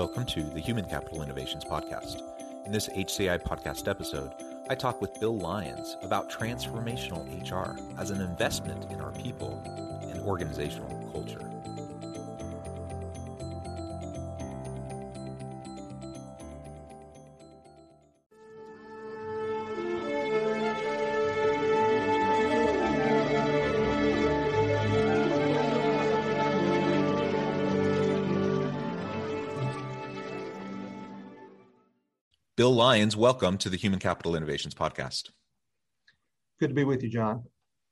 Welcome to the Human Capital Innovations Podcast. In this HCI podcast episode, I talk with Bill Lyons about transformational HR as an investment in our people and organizational culture. Bill Lyons, welcome to the Human Capital Innovations Podcast. Good to be with you, John.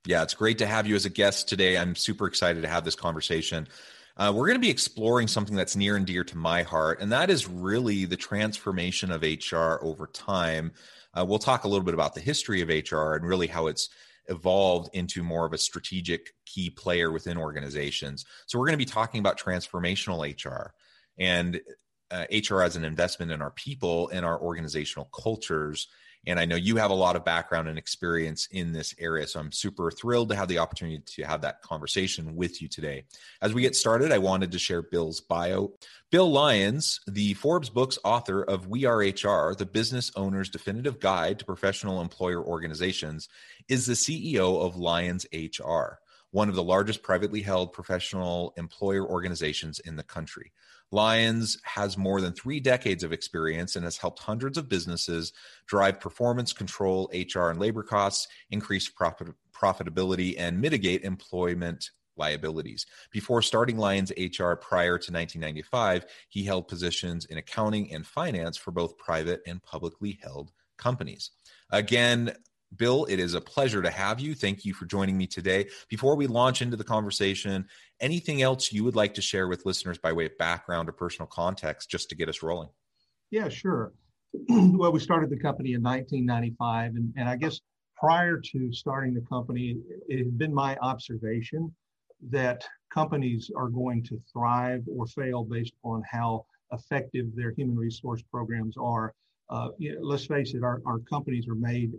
Yeah, it's great to have you as a guest today. I'm super excited to have this conversation. Uh, we're going to be exploring something that's near and dear to my heart, and that is really the transformation of HR over time. Uh, we'll talk a little bit about the history of HR and really how it's evolved into more of a strategic key player within organizations. So, we're going to be talking about transformational HR. And uh, HR as an investment in our people and our organizational cultures. And I know you have a lot of background and experience in this area. So I'm super thrilled to have the opportunity to have that conversation with you today. As we get started, I wanted to share Bill's bio. Bill Lyons, the Forbes Books author of We Are HR, the business owner's definitive guide to professional employer organizations, is the CEO of Lyons HR, one of the largest privately held professional employer organizations in the country. Lyons has more than three decades of experience and has helped hundreds of businesses drive performance, control HR and labor costs, increase profit, profitability, and mitigate employment liabilities. Before starting Lyons HR prior to 1995, he held positions in accounting and finance for both private and publicly held companies. Again, Bill, it is a pleasure to have you. Thank you for joining me today. Before we launch into the conversation, anything else you would like to share with listeners by way of background or personal context just to get us rolling? Yeah, sure. well, we started the company in 1995, and, and I guess prior to starting the company, it had been my observation that companies are going to thrive or fail based on how effective their human resource programs are uh, you know, let's face it, our, our companies are made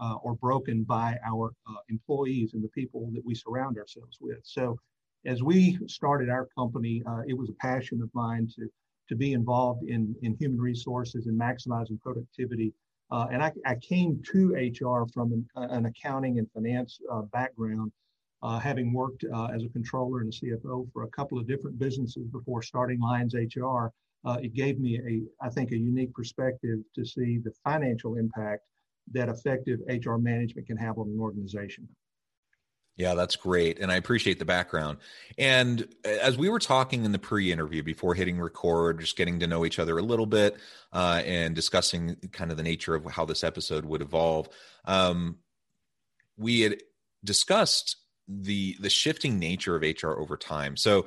uh, or broken by our uh, employees and the people that we surround ourselves with. So, as we started our company, uh, it was a passion of mine to, to be involved in, in human resources and maximizing productivity. Uh, and I, I, came to HR from an, an accounting and finance uh, background, having worked as a controller and a CFO for a couple of different businesses before starting Lyons HR uh, it gave me a, I think, a unique perspective to see the financial impact that effective HR management can have on an organization. Yeah, that's great. And I appreciate the background. And as we were talking in the pre interview before hitting record, just getting to know each other a little bit uh, and discussing kind of the nature of how this episode would evolve, um, we had discussed the the shifting nature of HR over time. So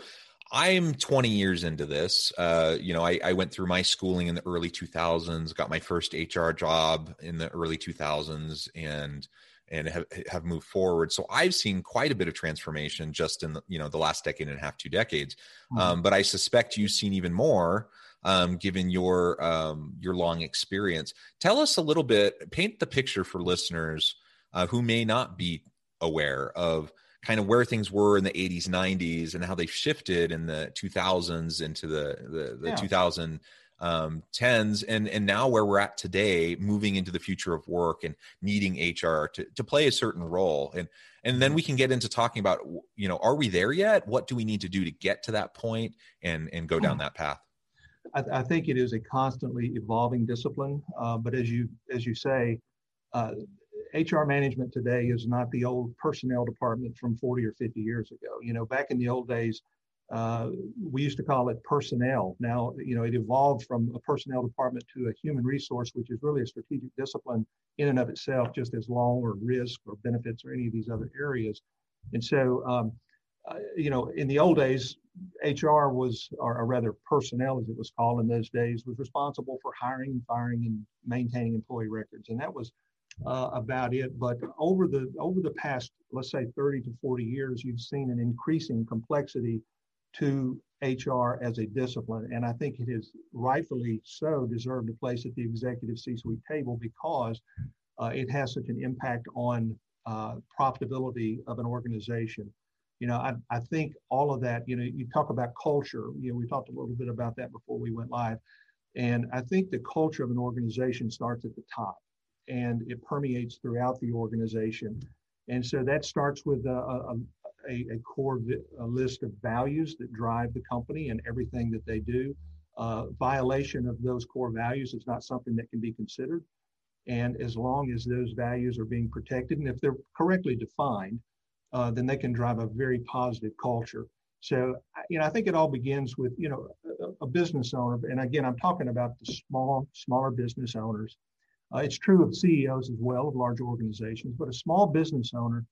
I'm 20 years into this. Uh, you know, I, I, went through my schooling in the early 2000s, got my first HR job in the early 2000s, and and have, have moved forward. So I've seen quite a bit of transformation just in the, you know the last decade and a half, two decades. Mm-hmm. Um, but I suspect you've seen even more, um, given your um, your long experience. Tell us a little bit, paint the picture for listeners uh, who may not be aware of kind of where things were in the 80s 90s and how they shifted in the 2000s into the the, the yeah. 2010s um, and and now where we're at today moving into the future of work and needing hr to, to play a certain role and and then we can get into talking about you know are we there yet what do we need to do to get to that point and and go down hmm. that path I, I think it is a constantly evolving discipline uh, but as you as you say uh, HR management today is not the old personnel department from 40 or 50 years ago. You know, back in the old days, uh, we used to call it personnel. Now, you know, it evolved from a personnel department to a human resource, which is really a strategic discipline in and of itself, just as law or risk or benefits or any of these other areas. And so, um, uh, you know, in the old days, HR was, or, rather personnel as it was called in those days, was responsible for hiring firing and maintaining employee records. And that was uh, about it. But over the over the past, let's say 30 to 40 years, you've seen an increasing complexity to HR as a discipline. And I think it has rightfully so deserved a place at the executive C-suite table because uh, it has such an impact on uh, profitability of an organization. You know, I, I think all of that, you know, you talk about culture, you know, we talked a little bit about that before we went live. And I think the culture of an organization starts at the top and it permeates throughout the organization. And so that starts with a, a, a, core vi- a list of values that drive the company and everything that they do. Uh, violation of those core values is not something that can be considered. And as long as those values are being protected, and if they're correctly defined, uh, then they can drive a very positive culture. So, you know, I think it all begins with, you know, a, a business owner. And again, I'm talking about the small, smaller business owners. Uh, it's true of CEOs as well of large organizations, but a small business owner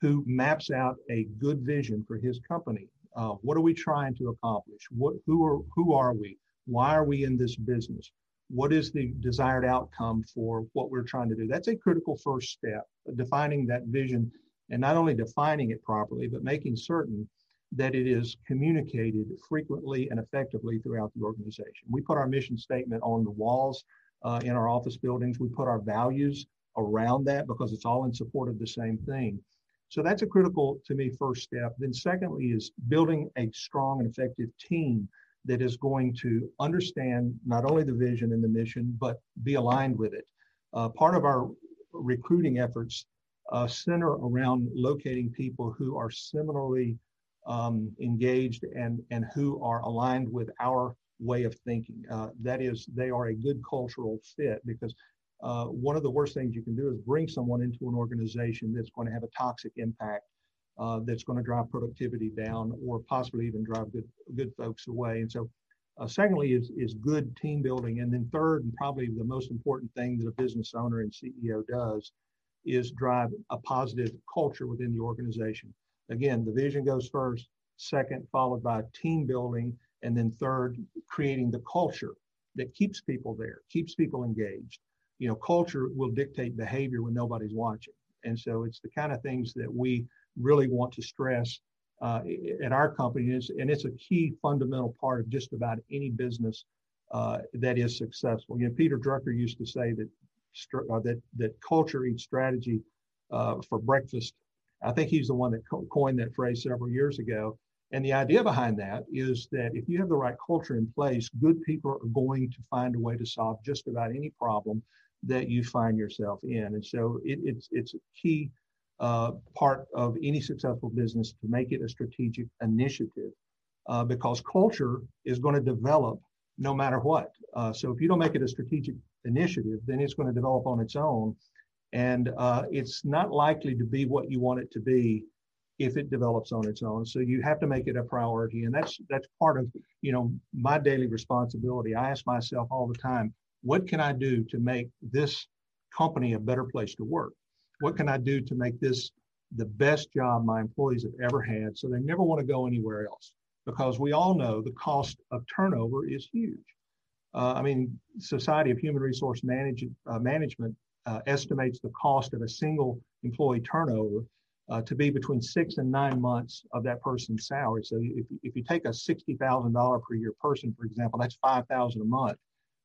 who maps out a good vision for his company. Uh, what are we trying to accomplish? What, who are who are we? Why are we in this business? What is the desired outcome for what we're trying to do? That's a critical first step, defining that vision, and not only defining it properly, but making certain that it is communicated frequently and effectively throughout the organization. We put our mission statement on the walls uh, in our office buildings. We put our values around that because it's all in support of the same thing. So that's a critical to me first step. Then secondly is building a strong and effective team that is going to understand not only the vision and the mission, but be aligned with it. Uh, part of our recruiting efforts uh, center around locating people who are similarly um, engaged and, and who are aligned with our way of thinking. Uh, that is, they are a good cultural fit because uh, one of the worst things you can do is bring someone into an organization that's going to have a toxic impact, uh, that's going to drive productivity down, or possibly even drive good good folks away. And so, uh, secondly, is is good team building, and then third, and probably the most important thing that a business owner and CEO does, is drive a positive culture within the organization. Again, the vision goes first, second, followed by team building, and then third, creating the culture that keeps people there, keeps people engaged you know, culture will dictate behavior when nobody's watching. And so it's the kind of things that we really want to stress uh, at our company. And it's, and it's, a key fundamental part of just about any business uh, that is successful. You know, Peter Drucker used to say that uh, that that culture eats strategy uh, for breakfast. I think he's the one that co- coined that phrase several years ago. And the idea behind that is that if you have the right culture in place, good people are going to find a way to solve just about any problem that you find yourself in. And so it, it's it's a key uh, part of any successful business to make it a strategic initiative uh, because culture is going to develop no matter what. Uh, so if you don't make it a strategic initiative, then it's going to develop on its own. And uh, it's not likely to be what you want it to be if it develops on its own. So you have to make it a priority. And that's that's part of, you know, my daily responsibility. I ask myself all the time, what can I do to make this company a better place to work? What can I do to make this the best job my employees have ever had so they never want to go anywhere else? Because we all know the cost of turnover is huge. Uh, I mean, Society of Human Resource Manage, uh, Management uh, estimates the cost of a single employee turnover uh, to be between six and nine months of that person's salary. So if, if you take a $60,000 per year person, for example, that's 5000 a month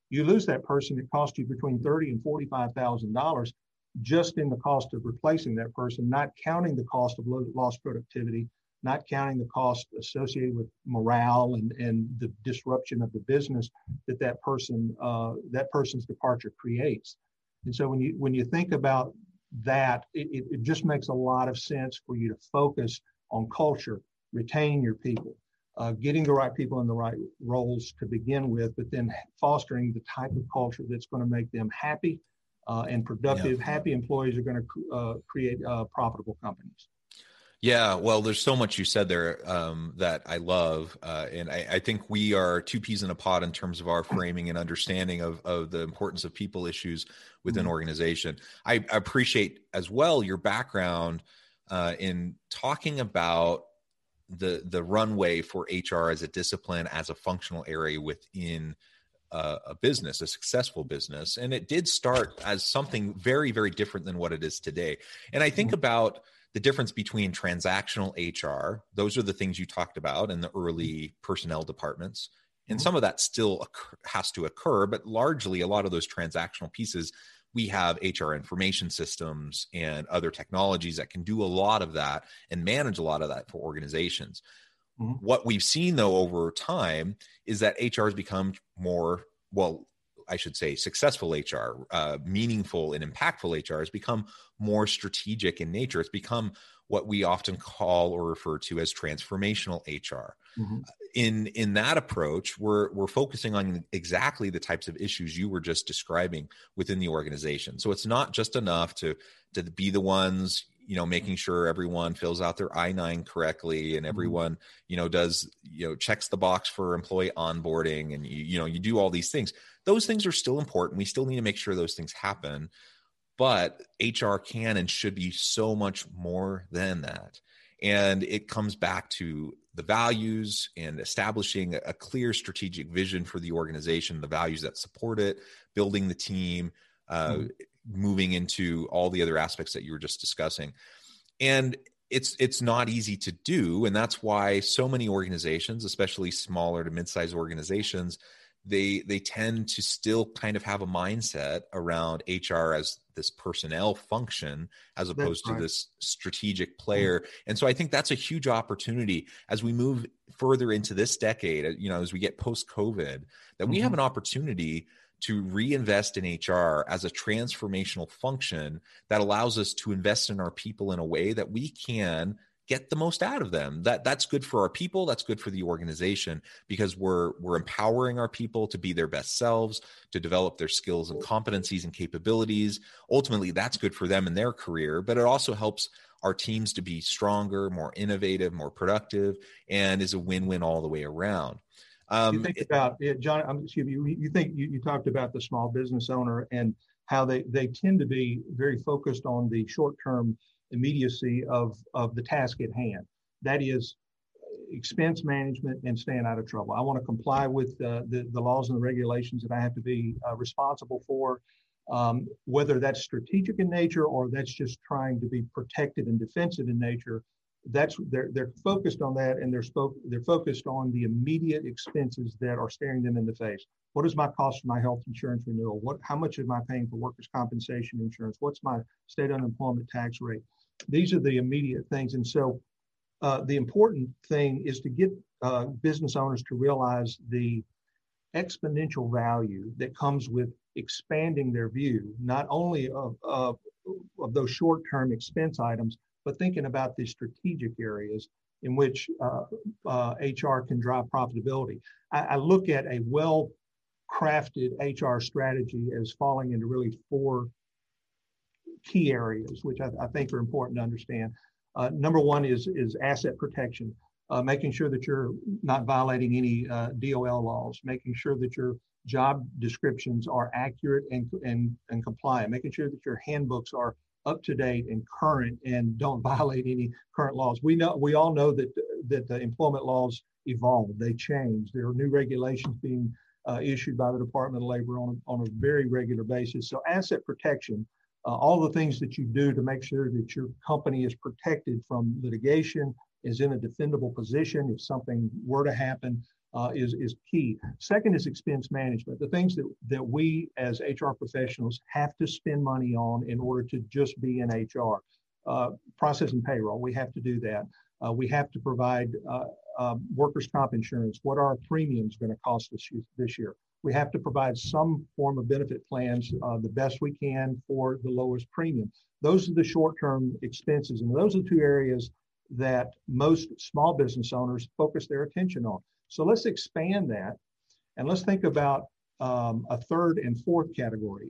you lose that person, it costs you between thirty and forty-five thousand dollars just in the cost of replacing that person, not counting the cost of lost productivity, not counting the cost associated with morale and, and the disruption of the business that that person uh, that person's departure creates. And so when you when you think about that, it, it just makes a lot of sense for you to focus on culture, retain your people, uh, getting the right people in the right roles to begin with, but then fostering the type of culture that's going to make them happy uh, and productive. Yeah. Happy employees are going to uh, create uh, profitable companies. Yeah, well, there's so much you said there um, that I love, uh, and I, I, think we are two peas in a pod in terms of our framing and understanding of, of the importance of people issues within mm-hmm. organization. I appreciate as well your background uh, in talking about the the runway for hr as a discipline as a functional area within uh, a business a successful business and it did start as something very very different than what it is today and i think mm-hmm. about the difference between transactional hr those are the things you talked about in the early personnel departments and mm-hmm. some of that still occur, has to occur but largely a lot of those transactional pieces we have HR information systems and other technologies that can do a lot of that and manage a lot of that for organizations. Mm-hmm. What we've seen though over time is that HR has become more, well, I should say successful HR, uh, meaningful and impactful HR has become more strategic in nature. It's become what we often call or refer to as transformational HR. Mm-hmm. In in that approach, we're we're focusing on exactly the types of issues you were just describing within the organization. So it's not just enough to to be the ones you know making sure everyone fills out their i9 correctly and mm-hmm. everyone you know does you know checks the box for employee onboarding and you, you know you do all these things those things are still important we still need to make sure those things happen but HR can and should be so much more than that. And it comes back to the values and establishing a clear strategic vision for the organization, the values that support it, building the team, uh, mm-hmm. moving into all the other aspects that you were just discussing. And it's it's not easy to do and that's why so many organizations especially smaller to mid-sized organizations they they tend to still kind of have a mindset around HR as this personnel function as opposed right. to this strategic player. Mm-hmm. And so I think that's a huge opportunity as we move further into this decade, you know, as we get post COVID, that mm-hmm. we have mm-hmm. an opportunity to reinvest in HR as a transformational function that allows us to invest in our people in a way that we can get the most out of them that that's good for our people that's good for the organization because we're we're empowering our people to be their best selves to develop their skills and competencies and capabilities ultimately that's good for them in their career but it also helps our teams to be stronger more innovative more productive and is a win-win all the way around um, you think about it, John. I'm excuse me. You, you think you, you talked about the small business owner and how they they tend to be very focused on the short term immediacy of, of the task at hand. That is expense management and staying out of trouble. I want to comply with uh, the, the laws and the regulations that I have to be uh, responsible for, um, whether that's strategic in nature or that's just trying to be protected and defensive in nature. That's they're they're focused on that and they're spoke they're focused on the immediate expenses that are staring them in the face. What is my cost for my health insurance renewal? What how much am I paying for workers' compensation insurance? What's my state unemployment tax rate? These are the immediate things. And so uh, the important thing is to get uh, business owners to realize the exponential value that comes with expanding their view, not only of, of, of those short term expense items, but thinking about the strategic areas in which uh, HR uh, can drive profitability. I, I look at a well crafted HR strategy as falling into really four key areas, which I, I think are important to understand. Uh, number one is, is asset protection, uh, making sure that you're not violating any uh, DOL laws, making sure that your job descriptions are accurate and, and, and compliant, making sure that your handbooks are up to date and current and don't violate any current laws. We know we all know that that the employment laws evolve, they change. There are new regulations being uh, issued by the Department of Labor on a, on a very regular basis. So asset protection uh, all the things that you do to make sure that your company is protected from litigation, is in a defendable position if something were to happen, uh, is, is key. Second is expense management, the things that, that we as HR professionals have to spend money on in order to just be in HR. Uh, process and payroll, we have to do that. Uh, we have to provide uh, um, workers' comp insurance. What are our premiums going to cost us this year? We have to provide some form of benefit plans uh, the best we can for the lowest premium. Those are the short-term expenses, and those are two areas that most small business owners focus their attention on. So let's expand that, and let's think about um, a third and fourth category.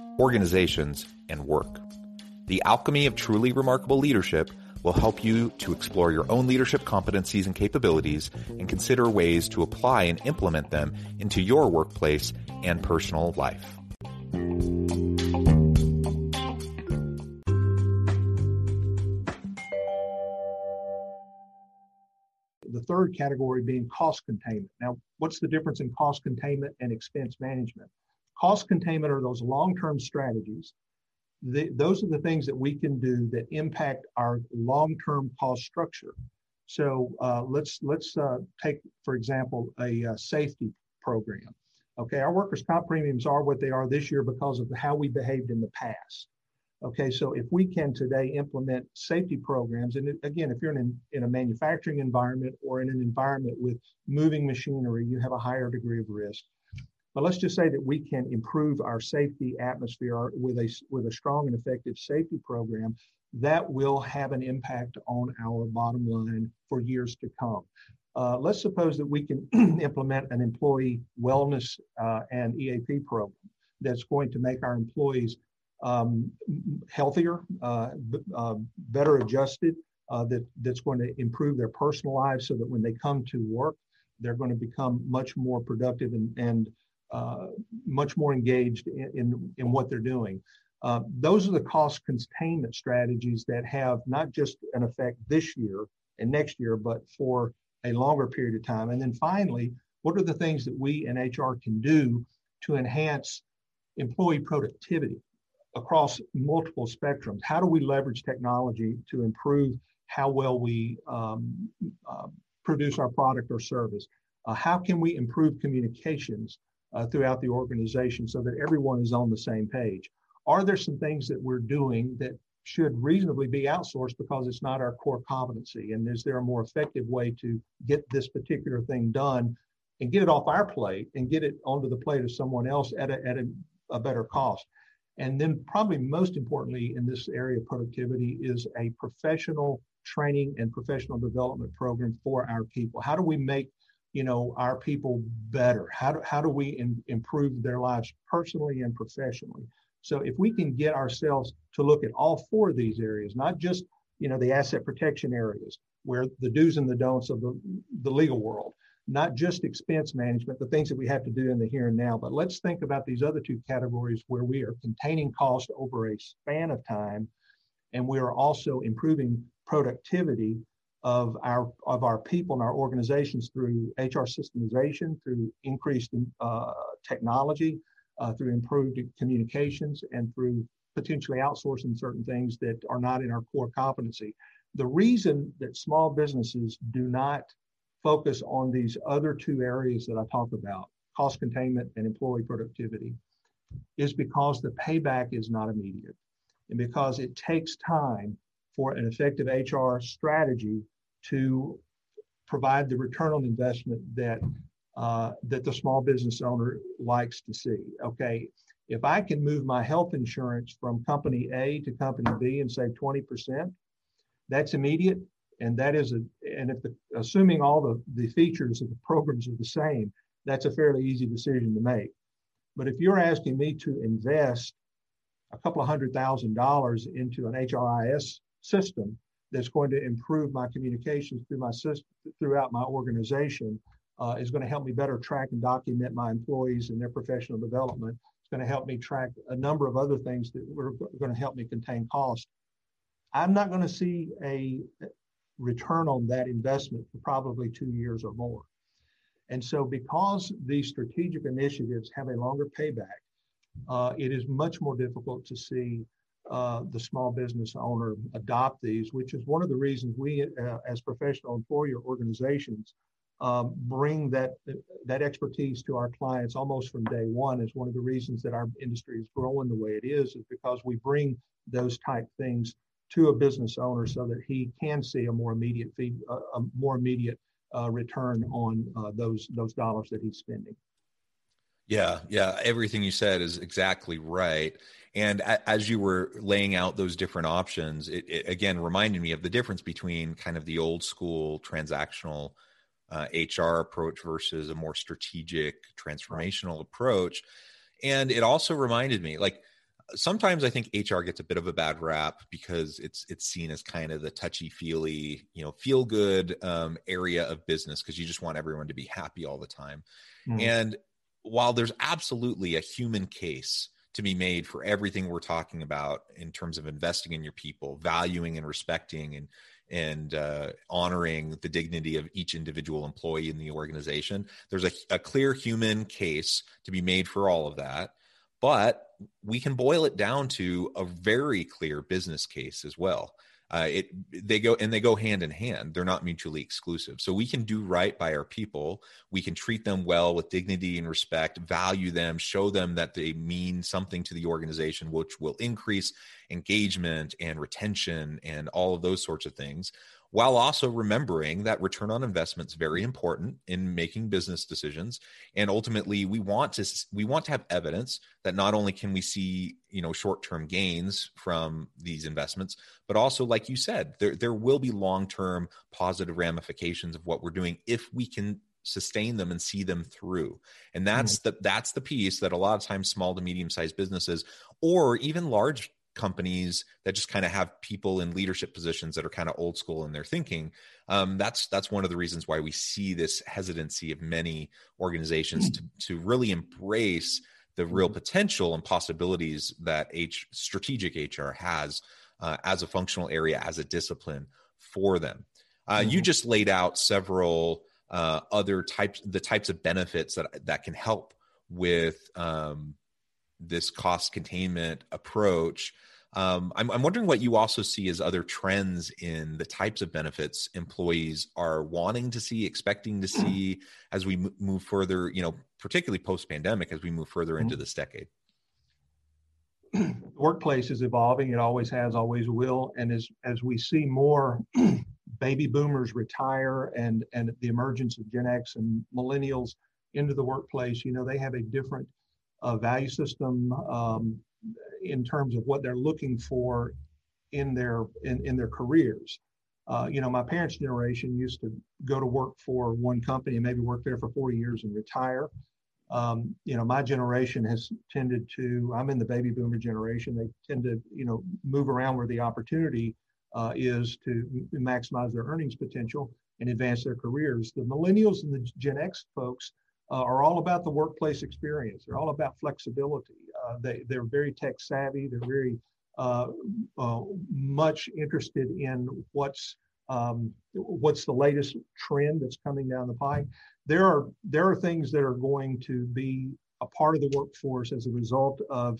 organizations, and work. The alchemy of truly remarkable leadership will help you to explore your own leadership competencies and capabilities and consider ways to apply and implement them into your workplace and personal life. The third category being cost containment. Now, what's the difference in cost containment and expense management? Cost containment are those long term strategies the, those are the things that we can do that impact our long-term cost structure. So uh, let's let's uh, take, for example, a, a, uh, safety program. Okay, our workers' comp premiums are what they are this year because of how we behaved in the past. Okay, so if we can today implement safety programs, and again, if you're in, in a manufacturing environment or in an environment with moving machinery, you have a higher degree of risk. But let's just say that we can improve our safety atmosphere with a, with a strong and effective safety program that will have an impact on our bottom line for years to come. Uh, let's suppose that we can implement an employee wellness uh, and EAP program that's going to make our employees um, healthier, uh, uh better adjusted, uh, that, that's going to improve their personal lives so that when they come to work, they're going to become much more productive and, and uh, much more engaged in, in, in what they're doing. Uh, those are the cost containment strategies that have not just an effect this year and next year, but for a longer period of time. And then finally, what are the things that we in HR can do to enhance employee productivity across multiple spectrums? How do we leverage technology to improve how well we um, uh, produce our product or service? Uh, how can we improve communications uh, throughout the organization so that everyone is on the same page. Are there some things that we're doing that should reasonably be outsourced because it's not our core competency? And is there a more effective way to get this particular thing done and get it off our plate and get it onto the plate of someone else at a, at a, a better cost? And then, probably most importantly, in this area of productivity, is a professional training and professional development program for our people. How do we make you know our people better? How do, how do we in, improve their lives personally and professionally? So if we can get ourselves to look at all four of these areas not just you know the asset protection areas where the do's and the don'ts of the, the legal world not just expense management the things that we have to do in the here and now but let's think about these other two categories where we are containing cost over a span of time and we are also improving productivity of our of our people and our organizations through HR systemization, through increased uh, technology, uh, through improved communications, and through potentially outsourcing certain things that are not in our core competency. The reason that small businesses do not focus on these other two areas that I talk about, cost containment and employee productivity, is because the payback is not immediate and because it takes time for an effective HR strategy to provide the return on investment that uh, that the small business owner likes to see. Okay, if I can move my health insurance from company A to company B and save 20%, that's immediate. And that is a, and if the, assuming all the, the features of the programs are the same, that's a fairly easy decision to make. But if you're asking me to invest a couple of hundred thousand dollars into an HRIS system that's going to improve my communications through my system throughout my organization uh, is going to help me better track and document my employees and their professional development. It's going to help me track a number of other things that are going to help me contain cost. I'm not going to see a return on that investment for probably two years or more. And so, because these strategic initiatives have a longer payback, uh, it is much more difficult to see uh, the small business owner adopt these, which is one of the reasons we, uh, as professional employer organizations, um, bring that that expertise to our clients almost from day one. Is one of the reasons that our industry is growing the way it is, is because we bring those type things to a business owner so that he can see a more immediate fee, uh, a more immediate uh, return on uh, those those dollars that he's spending. Yeah, yeah, everything you said is exactly right. And as you were laying out those different options, it, it again reminded me of the difference between kind of the old school transactional uh, HR approach versus a more strategic transformational approach. And it also reminded me, like sometimes I think HR gets a bit of a bad rap because it's it's seen as kind of the touchy feely, you know, feel good um, area of business because you just want everyone to be happy all the time. Mm. And while there's absolutely a human case to be made for everything we're talking about in terms of investing in your people, valuing and respecting and and uh, honoring the dignity of each individual employee in the organization. There's a, a clear human case to be made for all of that but we can boil it down to a very clear business case as well. Uh, it they go and they go hand in hand. They're not mutually exclusive. So we can do right by our people. We can treat them well with dignity and respect, value them, show them that they mean something to the organization, which will increase engagement and retention and all of those sorts of things while also remembering that return on investment is very important in making business decisions and ultimately we want to we want to have evidence that not only can we see you know short-term gains from these investments but also like you said there there will be long-term positive ramifications of what we're doing if we can sustain them and see them through and that's mm-hmm. the that's the piece that a lot of times small to medium sized businesses or even large companies that just kind of have people in leadership positions that are kind of old school in their thinking um, that's that's one of the reasons why we see this hesitancy of many organizations to, to really embrace the real mm-hmm. potential and possibilities that H, strategic hr has uh, as a functional area as a discipline for them uh, mm-hmm. you just laid out several uh, other types the types of benefits that that can help with um, this cost containment approach. Um, I'm, I'm, wondering what you also see as other trends in the types of benefits employees are wanting to see, expecting to see as we move further, you know, particularly post pandemic, as we move further into mm-hmm. this decade. The workplace is evolving. It always has, always will. And as, as we see more baby boomers retire and, and the emergence of Gen X and millennials into the workplace, you know, they have a different uh, value system um, in terms of what they're looking for in their in, in their careers. Uh, you know, my parents' generation used to go to work for one company and maybe work there for 40 years and retire. Um, you know, my generation has tended to, I'm in the baby boomer generation, they tend to, you know, move around where the opportunity uh, is to maximize their earnings potential and advance their careers. The millennials and the Gen X folks uh, are all about the workplace experience. They're all about flexibility. Uh, they, they're very tech savvy. They're very uh, uh much interested in what's um, what's the latest trend that's coming down the pike. There are there are things that are going to be a part of the workforce as a result of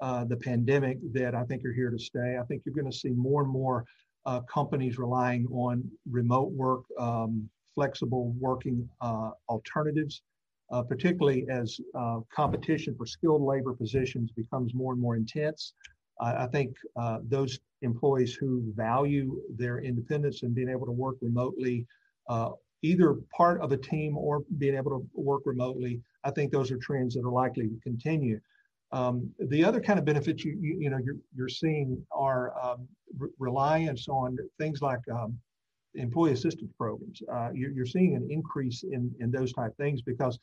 uh, the pandemic that I think are here to stay. I think you're going to see more and more uh, companies relying on remote work, um, flexible working alternatives uh, particularly as uh, competition for skilled labor positions becomes more and more intense. I think uh, those employees who value their independence and being able to work remotely, uh, either part of a team or being able to work remotely, I think those are trends that are likely to continue. Um, the other kind of benefits you, you, you know you're, you're seeing are um, re- reliance on things like um, employee assistance programs. Uh, you're, you're, seeing an increase in, in those type things because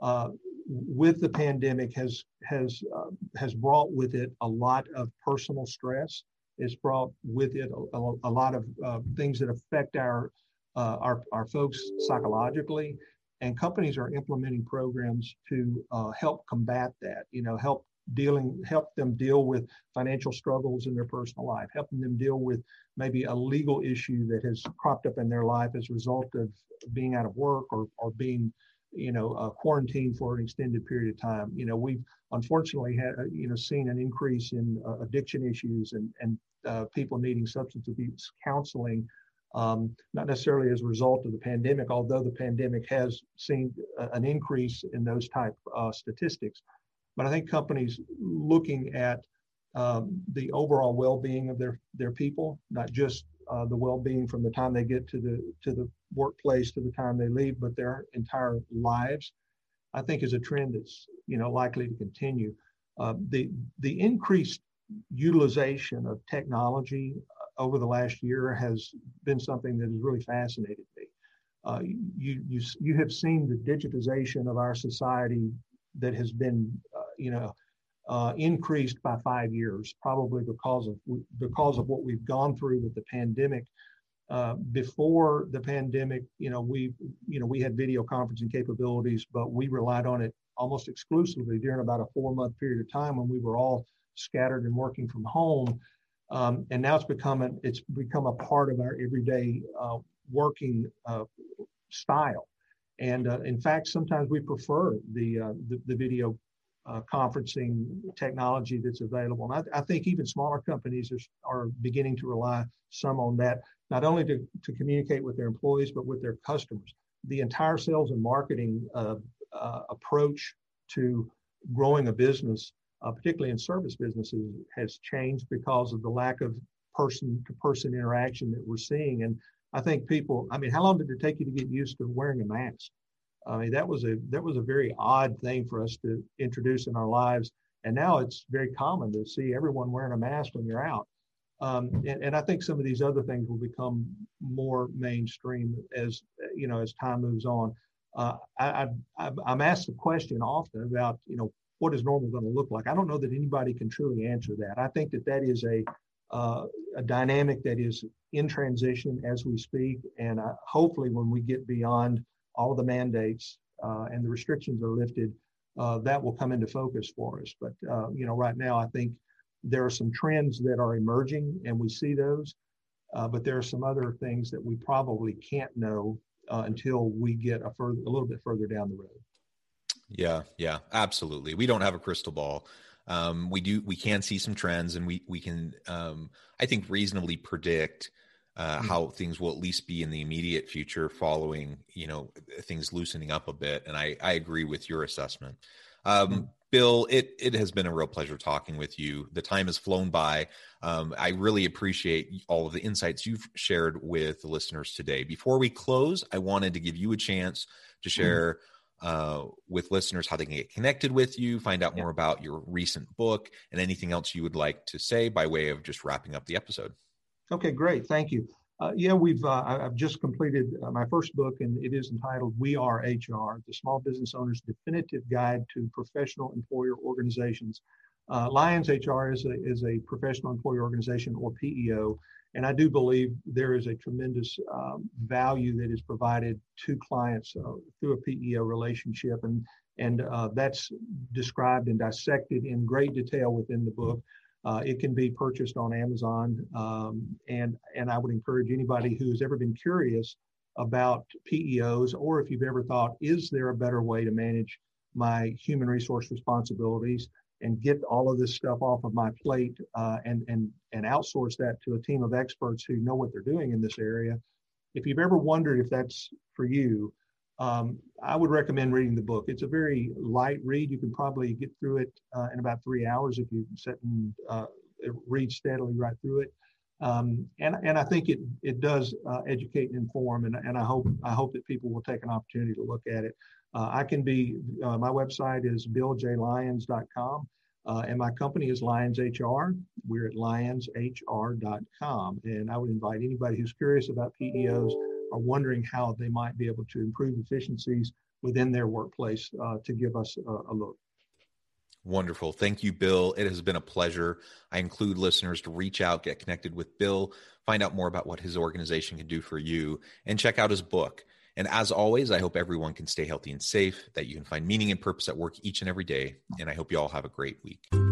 uh, with the pandemic has has uh, has brought with it a lot of personal stress. It's brought with it a, a, a lot of uh, things that affect our, uh, our our folks psychologically, and companies are implementing programs to uh, help combat that. You know, help dealing help them deal with financial struggles in their personal life, helping them deal with maybe a legal issue that has cropped up in their life as a result of being out of work or or being you know, uh, for an extended period of time. You know, we've unfortunately had, uh, you know, seen an increase in uh, addiction issues and, and uh, people needing substance abuse counseling, um, not necessarily as a result of the pandemic, although the pandemic has seen a, an increase in those type uh, statistics. But I think companies looking at um, the overall well-being of their their people, not just uh, the well-being from the time they get to the to the workplace to the time they leave, but their entire lives. I think is a trend that's you know likely to continue. Uh, the the increased utilization of technology uh, over the last year has been something that has really fascinated me. Uh, you you you have seen the digitization of our society that has been uh, you know uh, increased by five years, probably because of because of what we've gone through with the pandemic. Uh, before the pandemic, you know, we you know we had video conferencing capabilities, but we relied on it almost exclusively during about a four month period of time when we were all scattered and working from home. Um, and now it's become it's become a part of our everyday uh, working uh, style. And uh, in fact, sometimes we prefer the, uh, the, the video uh, conferencing technology that's available. And I, I, think even smaller companies are, are beginning to rely some on that, not only to, to communicate with their employees, but with their customers. The entire sales and marketing uh, uh, approach to growing a business, uh, particularly in service businesses, has changed because of the lack of person to person interaction that we're seeing. And I think people, I mean, how long did it take you to get used to wearing a mask? I mean, that was a that was a very odd thing for us to introduce in our lives. And now it's very common to see everyone wearing a mask when you're out. Um, and, and, I think some of these other things will become more mainstream as you know as time moves on. Uh, I, I, I'm asked the question often about you know what is normal going to look like. I don't know that anybody can truly answer that. I think that that is a uh, a dynamic that is in transition as we speak, and uh, hopefully when we get beyond all the mandates uh, and the restrictions are lifted, uh, that will come into focus for us. But uh, you know, right now, I think there are some trends that are emerging, and we see those. Uh, but there are some other things that we probably can't know uh, until we get a further, a little bit further down the road. Yeah, yeah, absolutely. We don't have a crystal ball. Um, we do, we can see some trends, and we we can, um, I think, reasonably predict uh, mm-hmm. how things will at least be in the immediate future following you know things loosening up a bit and i i agree with your assessment um, mm-hmm. bill it it has been a real pleasure talking with you the time has flown by um, i really appreciate all of the insights you've shared with the listeners today before we close i wanted to give you a chance to mm-hmm. share mm-hmm. uh, with listeners how they can get connected with you find out more about your recent book and anything else you would like to say by way of just wrapping up the episode Okay, great. Thank you. Uh, yeah, we've uh, I've just completed uh, my first book, and it is entitled "We Are HR: The Small Business Owner's Definitive Guide to Professional Employer Organizations." Uh, Lyons HR is a is a professional employer organization or PEO, and I do believe there is a tremendous um, value that is provided to clients uh, through a PEO relationship, and and uh, that's described and dissected in great detail within the book. Uh, it can be purchased on Amazon, um, and and I would encourage anybody who's ever been curious about PEOs, or if you've ever thought, is there a better way to manage my human resource responsibilities and get all of this stuff off of my plate uh, and and and outsource that to a team of experts who know what they're doing in this area. If you've ever wondered if that's for you, um, I would recommend reading the book. It's a very light read. You can probably get through it uh, in about three hours if you sit and uh, read steadily right through it. Um, and and I think it it does uh, educate and inform, and, and I hope I hope that people will take an opportunity to look at it. Uh, I can be uh, my website is billjlyons.com. Uh, and my company is Lyons HR. We're at lyonshr.com. And I would invite anybody who's curious about PEOs are wondering how they might be able to improve efficiencies within their workplace uh, to give us a, a look. Wonderful. Thank you, Bill. It has been a pleasure. I include listeners to reach out, get connected with Bill, find out more about what his organization can do for you, and check out his book. And as always, I hope everyone can stay healthy and safe, that you can find meaning and purpose at work each and every day. And I hope you all have a great week.